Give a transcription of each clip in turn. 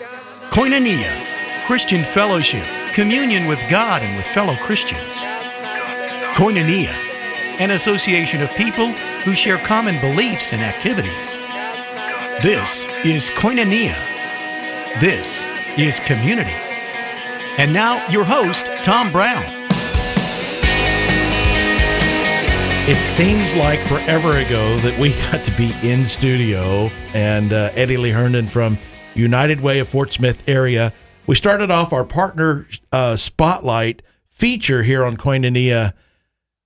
Koinonia, Christian fellowship, communion with God and with fellow Christians. Koinonia, an association of people who share common beliefs and activities. This is Koinonia. This is community. And now, your host, Tom Brown. It seems like forever ago that we got to be in studio, and uh, Eddie Lee Herndon from United Way of Fort Smith area. We started off our partner uh, spotlight feature here on Koinonia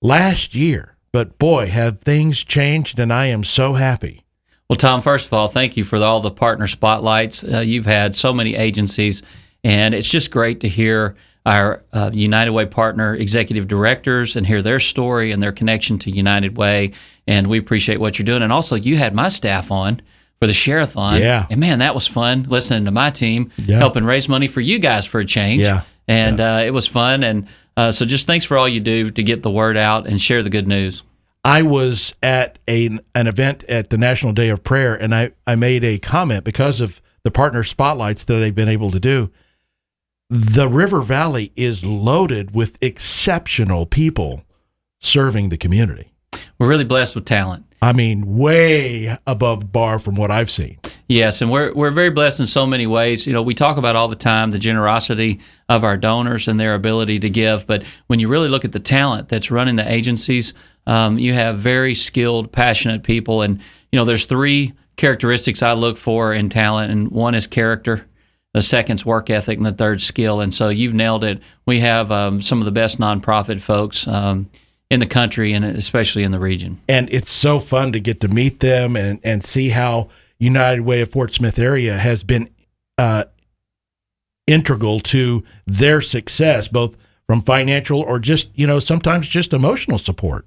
last year, but boy, have things changed, and I am so happy. Well, Tom, first of all, thank you for all the partner spotlights. Uh, you've had so many agencies, and it's just great to hear our uh, United Way partner executive directors and hear their story and their connection to United Way. And we appreciate what you're doing. And also, you had my staff on for the Share-a-thon. Yeah. And man, that was fun listening to my team Yeah. helping raise money for you guys for a change. Yeah. And Uh, it was fun. And uh, so just thanks for all you do to get the word out and share the good news. I was at a, an event at the National Day of Prayer, and I, I made a comment because of the partner spotlights that I've been able to do. The River Valley is loaded with exceptional people serving the community. We're really blessed with talent. I mean, way above bar from what I've seen. Yes, and we're we're very blessed in so many ways. You know, we talk about all the time the generosity of our donors and their ability to give, but when you really look at the talent that's running the agencies, um, you have very skilled, passionate people, and you know, there's three characteristics I look for in talent, and one is character. The second's work ethic, and the third skill. And so you've nailed it. We have um, some of the best nonprofit folks um, in the country, and especially in the region. And it's so fun to get to meet them and, and see how United Way of Fort Smith area has been uh, integral to their success, both from financial or just, you know, sometimes just emotional support.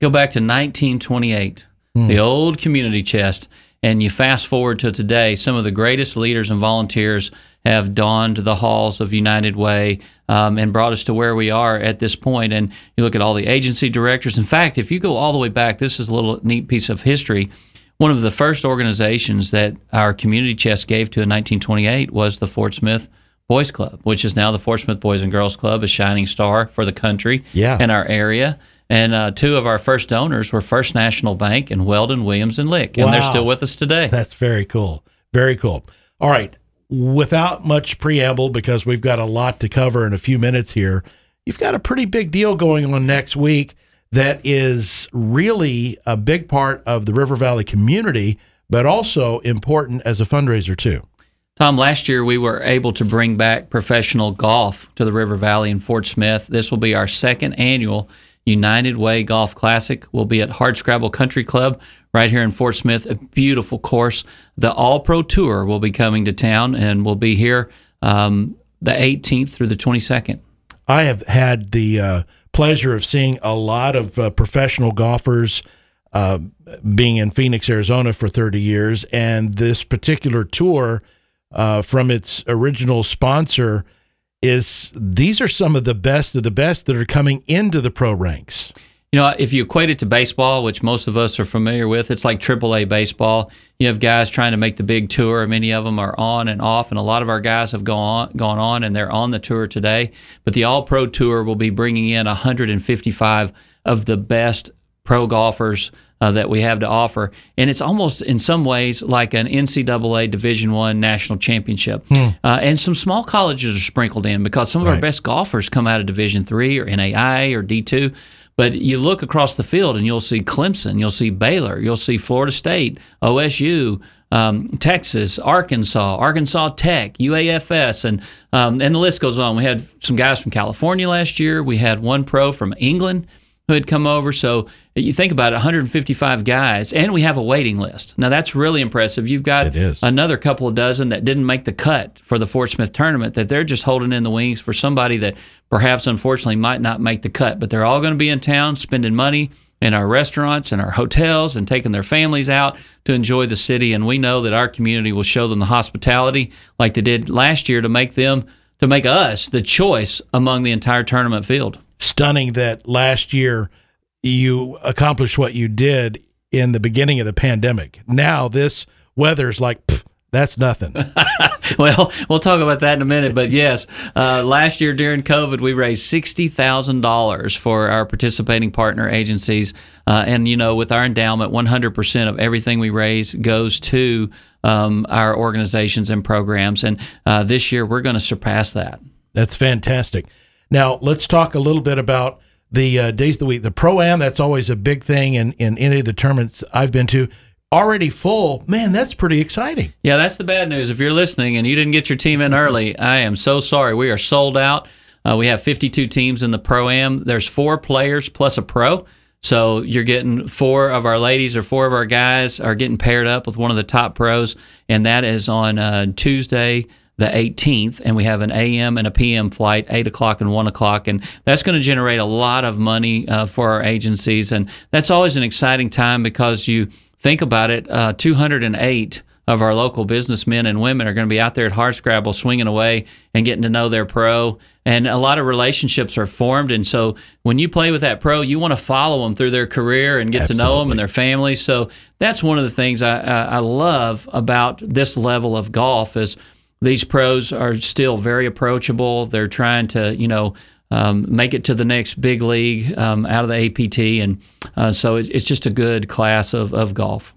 Go back to 1928, the old community chest, and you fast forward to today. Some of the greatest leaders and volunteers have donned the halls of United Way um, and brought us to where we are at this point. And you look at all the agency directors. In fact, if you go all the way back, this is a little neat piece of history. One of the first organizations that our community chest gave to in 1928 was the Fort Smith Boys Club, which is now the Fort Smith Boys and Girls Club, a shining star for the country Yeah. and our area. And uh, two of our first donors were First National Bank and Weldon, Williams, and Lick. And they're still with us today. That's very cool. Very cool. All right. Without much preamble, because we've got a lot to cover in a few minutes here, you've got a pretty big deal going on next week that is really a big part of the River Valley community, but also important as a fundraiser, too. Tom, last year we were able to bring back professional golf to the River Valley in Fort Smith. This will be our second annual United Way Golf Classic. We'll be at Hardscrabble Country Club right here in Fort Smith. A beautiful course. The All Pro Tour will be coming to town and will be here um, the 18th through the 22nd. I have had the uh, pleasure of seeing a lot of uh, professional golfers uh, being in Phoenix, Arizona for 30 years. And this particular tour uh, from its original sponsor is these are some of the best of the best that are coming into the pro ranks. You know, if you equate it to baseball, which most of us are familiar with, it's like AAA baseball. You have guys trying to make the big tour. Many of them are on and off, and a lot of our guys have gone on, gone on, and they're on the tour today. But the All Pro Tour will be bringing in 155 of the best pro golfers uh, that we have to offer, and it's almost in some ways like an NCAA Division One national championship. Uh, and some small colleges are sprinkled in because some of our best golfers come out of Division Three or NAI or D two. But you look across the field and you'll see Clemson, you'll see Baylor, you'll see Florida State, OSU, um, Texas, Arkansas, Arkansas Tech, UAFS, and um, and the list goes on. We had some guys from California last year. We had one pro from England who had come over. So you think about it, 155 guys, and we have a waiting list. Now that's really impressive. You've got another couple of dozen that didn't make the cut for the Fort Smith tournament that they're just holding in the wings for somebody that perhaps unfortunately might not make the cut. But they're all going to be in town spending money in our restaurants and our hotels and taking their families out to enjoy the city. And we know that our community will show them the hospitality like they did last year to make them to make us the choice among the entire tournament field. Stunning that last year you accomplished what you did in the beginning of the pandemic. Now this weather is like pff, That's nothing. well, we'll talk about that in a minute. But yes, uh, last year during COVID, we raised sixty thousand dollars for our participating partner agencies, uh, and you know, with our endowment, one hundred percent of everything we raise goes to um, our organizations and programs. And uh, this year, we're going to surpass that. That's fantastic. Now, let's talk a little bit about the uh, days of the week. The pro am, that's always a big thing in, in any of the tournaments I've been to. Already full, man. That's pretty exciting. Yeah, that's the bad news. If you're listening and you didn't get your team in early, I am so sorry. We are sold out. Uh, we have 52 teams in the pro am. There's four players plus a pro. So you're getting four of our ladies or four of our guys are getting paired up with one of the top pros, and that is on uh, Tuesday the 18th, and we have an AM and a PM flight, 8 o'clock and 1 o'clock. And that's going to generate a lot of money uh, for our agencies. And that's always an exciting time because you think about it uh, 208 of our local businessmen and women are going to be out there at Hardscrabble swinging away and getting to know their pro. And a lot of relationships are formed. And so when you play with that pro, you want to follow them through their career and get Absolutely. to know them and their family. So that's one of the things I, I, I love about this level of golf is – these pros are still very approachable. They're trying to, you know, um, make it to the next big league um, out of the APT, and uh, so it's just a good class of, of golf.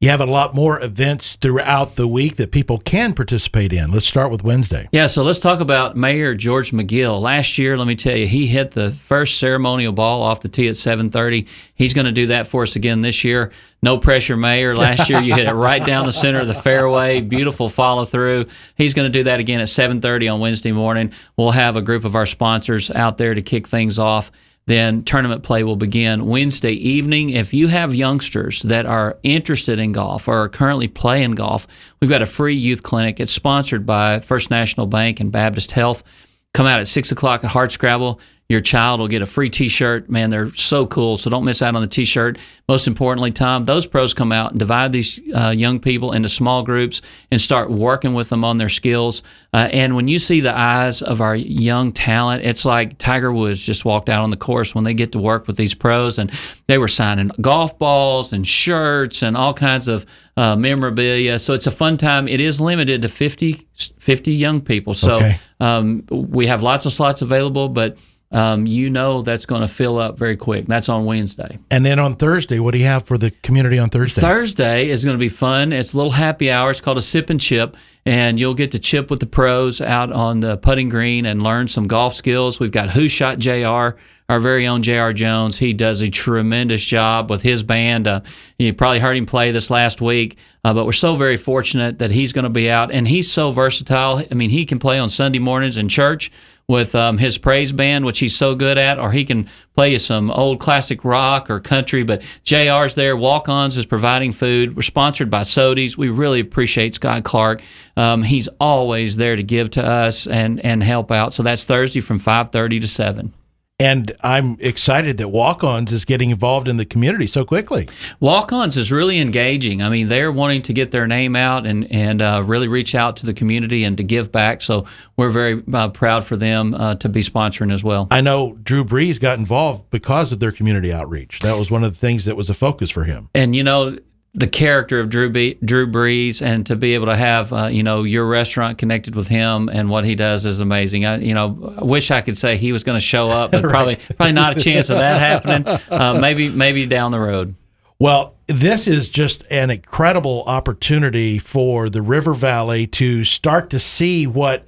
You have a lot more events throughout the week that people can participate in. Let's start with Wednesday. Yeah, so let's talk about Mayor George McGill. Last year, let me tell you, he hit the first ceremonial ball off the tee at 7:30. He's going to do that for us again this year. No pressure, Mayor. Last year, you hit it right down the center of the fairway. Beautiful follow through. He's going to do that again at 7:30 on Wednesday morning. We'll have a group of our sponsors out there to kick things off then tournament play will begin Wednesday evening. If you have youngsters that are interested in golf or are currently playing golf, we've got a free youth clinic. It's sponsored by First National Bank and Baptist Health. Come out at 6 o'clock at Hardscrabble. Your child will get a free T-shirt. Man, they're so cool. So don't miss out on the T-shirt. Most importantly, Tom, those pros come out and divide these uh, young people into small groups and start working with them on their skills. Uh, and when you see the eyes of our young talent, it's like Tiger Woods just walked out on the course when they get to work with these pros, and they were signing golf balls and shirts and all kinds of uh, memorabilia. So it's a fun time. It is limited to 50, 50 young people. So okay. um, we have lots of slots available, but um, you know that's going to fill up very quick. That's on Wednesday. And then on Thursday, what do you have for the community on Thursday? Thursday is going to be fun. It's a little happy hour. It's called a sip and chip, and you'll get to chip with the pros out on the putting green and learn some golf skills. We've got Who Shot JR our very own J.R. Jones. He does a tremendous job with his band. Uh, you probably heard him play this last week, uh, but we're so very fortunate that he's going to be out, and he's so versatile. I mean, he can play on Sunday mornings in church with um, his praise band, which he's so good at, or he can play you some old classic rock or country. But JR's there. Walk Ons is providing food. We're sponsored by Sodies. We really appreciate Scott Clark. Um, he's always there to give to us and, and help out. So that's Thursday from 5.30 to 7. And I'm excited that Walk Ons is getting involved in the community so quickly. Walk Ons is really engaging. I mean, they're wanting to get their name out and, and uh, really reach out to the community and to give back. So we're very uh, proud for them uh, to be sponsoring as well. I know Drew Brees got involved because of their community outreach. That was one of the things that was a focus for him. And, you know, the character of Drew B, Drew Brees and to be able to have uh, you know your restaurant connected with him and what he does is amazing. I you know I wish I could say he was going to show up, but right. probably probably not a chance of that happening. Uh, maybe maybe down the road. Well, this is just an incredible opportunity for the River Valley to start to see what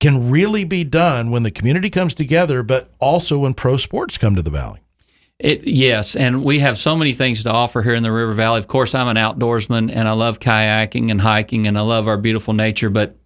can really be done when the community comes together, but also when pro sports come to the valley. It, yes, and we have so many things to offer here in the River Valley. Of course, I'm an outdoorsman and I love kayaking and hiking and I love our beautiful nature, but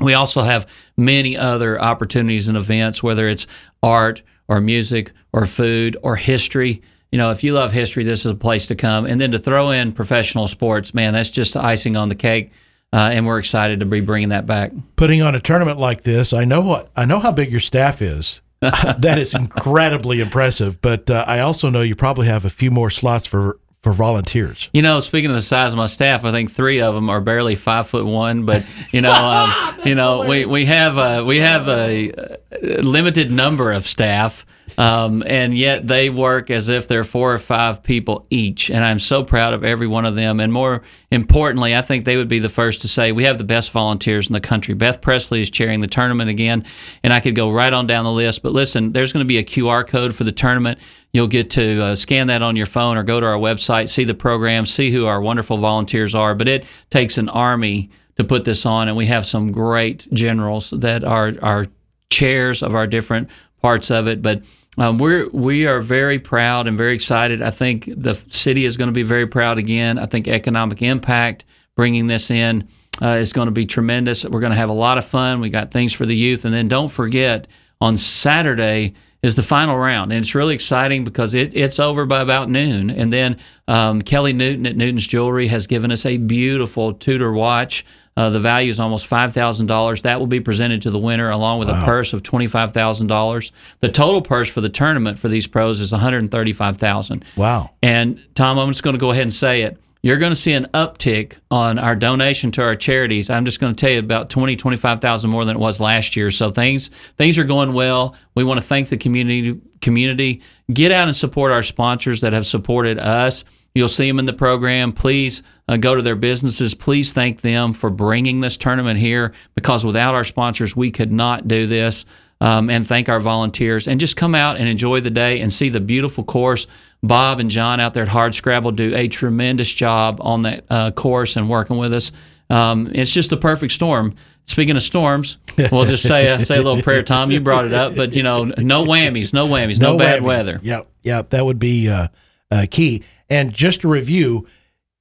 we also have many other opportunities and events, whether it's art or music or food or history. You know, if you love history, this is a place to come. And then to throw in professional sports, man, that's just icing on the cake. Uh, and we're excited to be bringing that back. Putting on a tournament like this, I know what I know how big your staff is that is incredibly impressive. But uh, I also know you probably have a few more slots for for volunteers. You know, speaking of the size of my staff, I think three of them are barely five foot one. But you know, um, you know, we, we have a, we have a, limited number of staff, Um, and yet they work as if they're four or five people each. And I'm so proud of every one of them. And more importantly, I think they would be the first to say we have the best volunteers in the country. Beth Presley is chairing the tournament again, and I could go right on down the list. But listen, there's going to be a QR code for the tournament. You'll get to uh, scan that on your phone or go to our website, see the program, see who our wonderful volunteers are. But it takes an army to put this on, and we have some great generals that are are chairs of our different parts of it. But um, we're we are very proud and very excited. I think the city is going to be very proud again. I think economic impact bringing this in uh, is going to be tremendous. We're going to have a lot of fun. We got things for the youth, and then don't forget on Saturday is the final round, and it's really exciting because it, it's over by about noon. And then um, Kelly Newton at Newton's Jewelry has given us a beautiful Tudor watch. Uh, the value is almost five thousand dollars. That will be presented to the winner along with wow. a purse of twenty five thousand dollars. The total purse for the tournament for these pros is 135,000. Wow! And Tom, I'm just going to go ahead and say it. You're going to see an uptick on our donation to our charities. I'm just going to tell you about 20, 25,000 more than it was last year. So things things are going well. We want to thank the community community. Get out and support our sponsors that have supported us. You'll see them in the program. Please uh, go to their businesses. Please thank them for bringing this tournament here because without our sponsors, we could not do this. Um, and thank our volunteers and just come out and enjoy the day and see the beautiful course. Bob and John out there at Hardscrabble do a tremendous job on that uh, course and working with us. Um, it's just a perfect storm. Speaking of storms, we'll just say a, say a little prayer. Tom, you brought it up, but you know, no whammies, no whammies, no, no bad whammies. weather. Yep, yep, that would be uh, uh, key. And just to review,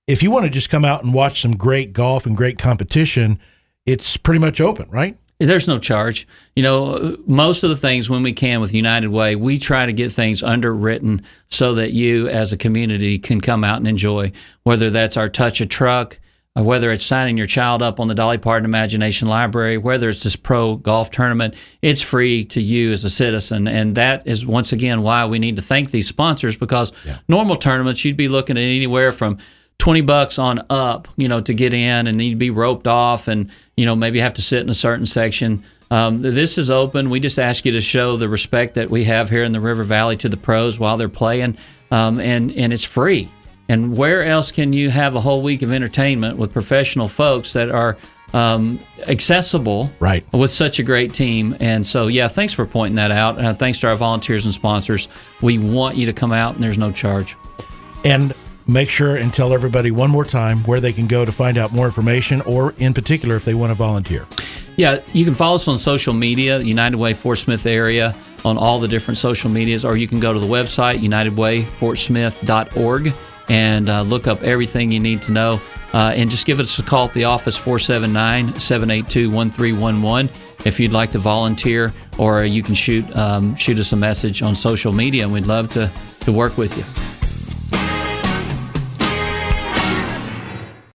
if you want to just come out and watch some great golf and great competition, it's pretty much open, right? There's no charge. You know, most of the things when we can with United Way, we try to get things underwritten so that you as a community can come out and enjoy, whether that's our touch a truck, whether it's signing your child up on the Dolly Parton Imagination Library, whether it's this pro golf tournament, it's free to you as a citizen. And that is once again why we need to thank these sponsors because yeah. normal tournaments, you'd be looking at anywhere from 20 bucks on up, you know, to get in and need to be roped off and, you know, maybe have to sit in a certain section. Um, this is open. We just ask you to show the respect that we have here in the River Valley to the pros while they're playing. Um, and, and it's free. And where else can you have a whole week of entertainment with professional folks that are um, accessible right. with such a great team? And so, yeah, thanks for pointing that out. Uh, thanks to our volunteers and sponsors. We want you to come out, and there's no charge. And make sure and tell everybody one more time where they can go to find out more information, or in particular, if they want to volunteer. Yeah, you can follow us on social media, United Way Fort Smith area, on all the different social medias, or you can go to the website, unitedwayfortsmith.org and uh, look up everything you need to know. Uh, and just give us a call at the office 479 782 1311 if you'd like to volunteer, or you can shoot um, shoot us a message on social media, and we'd love to, to work with you.